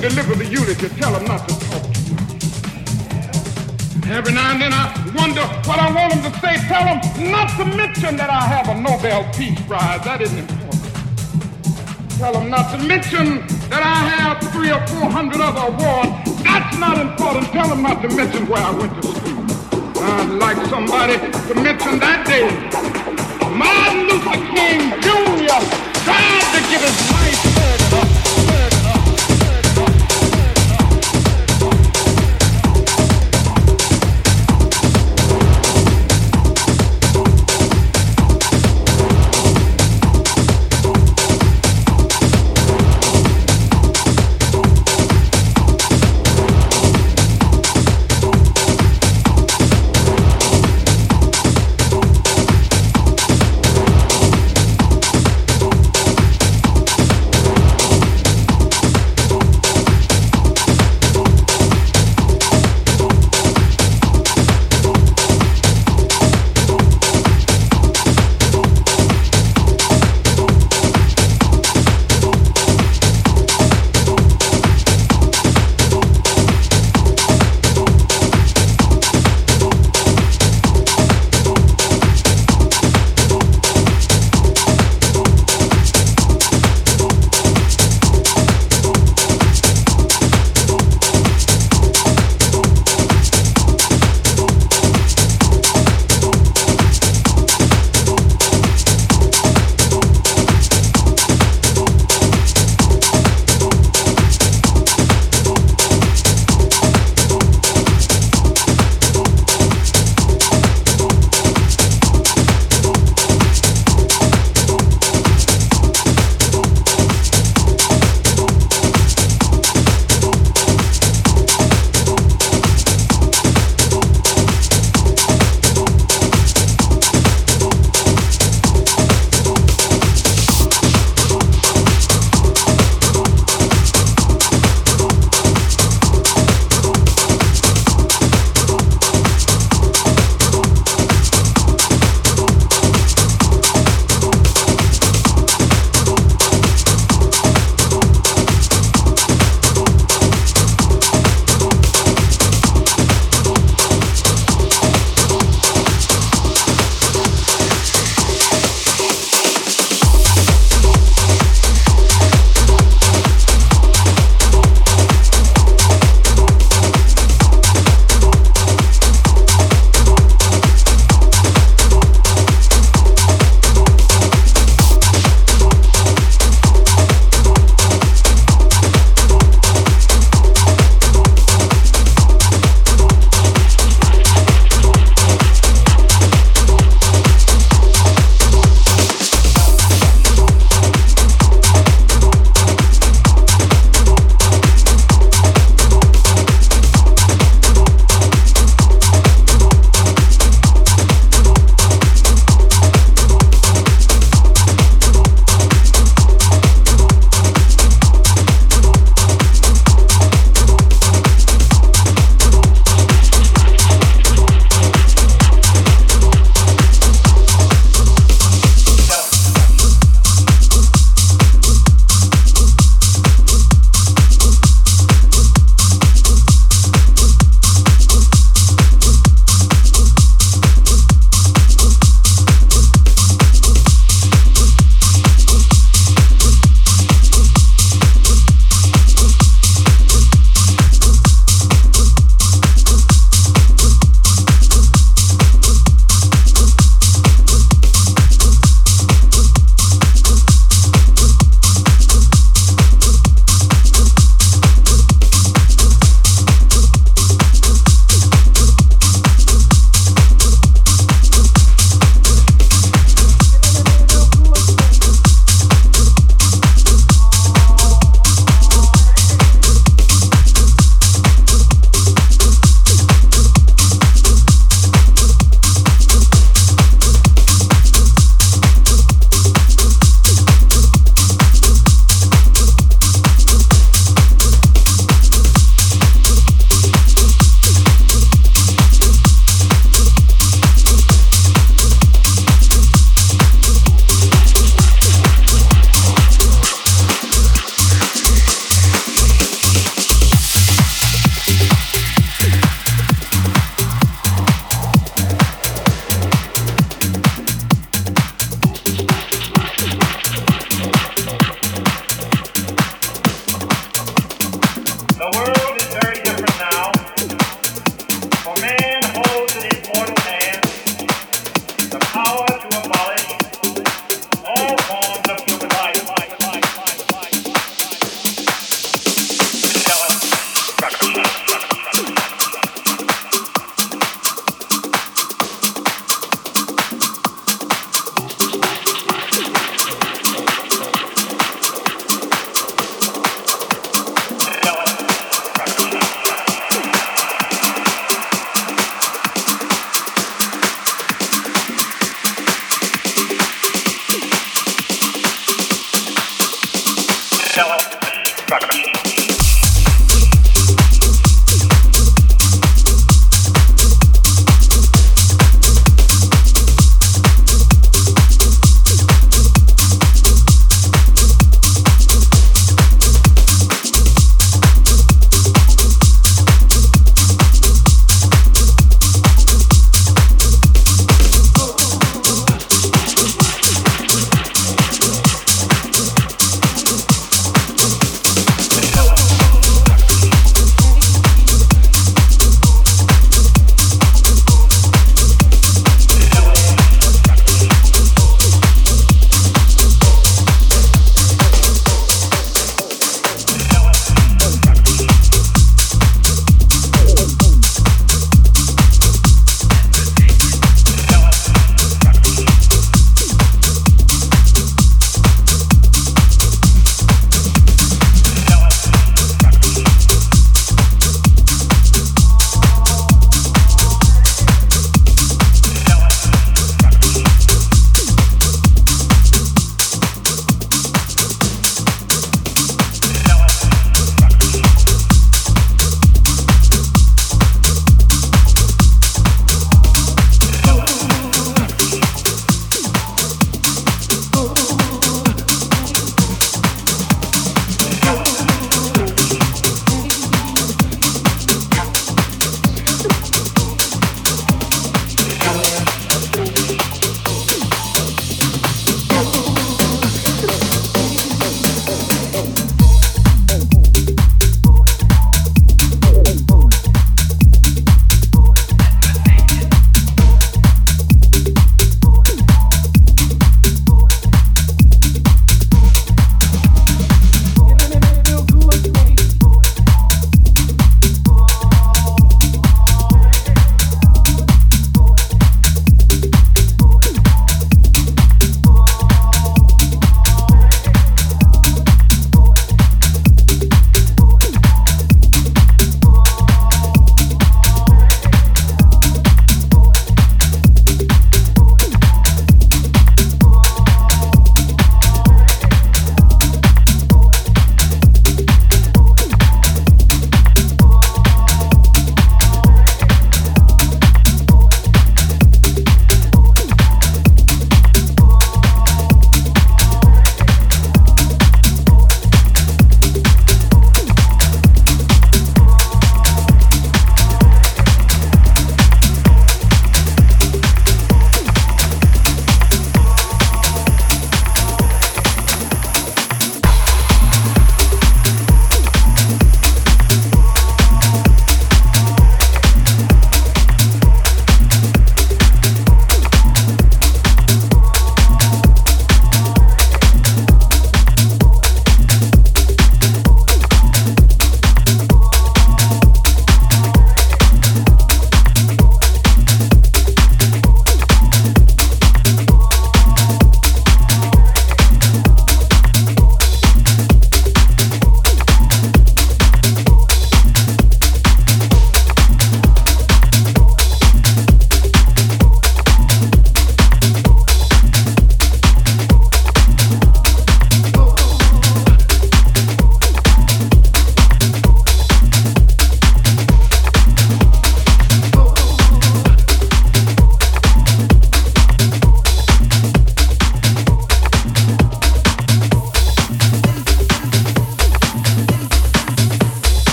deliver the eulogy, tell them not to talk to much. Every now and then I wonder what I want them to say. Tell them not to mention that I have a Nobel Peace Prize. That isn't important. Tell them not to mention that I have three or four hundred other awards. That's not important. Tell them not to mention where I went to school. I'd like somebody to mention that day. Martin Luther King Jr. tried to give his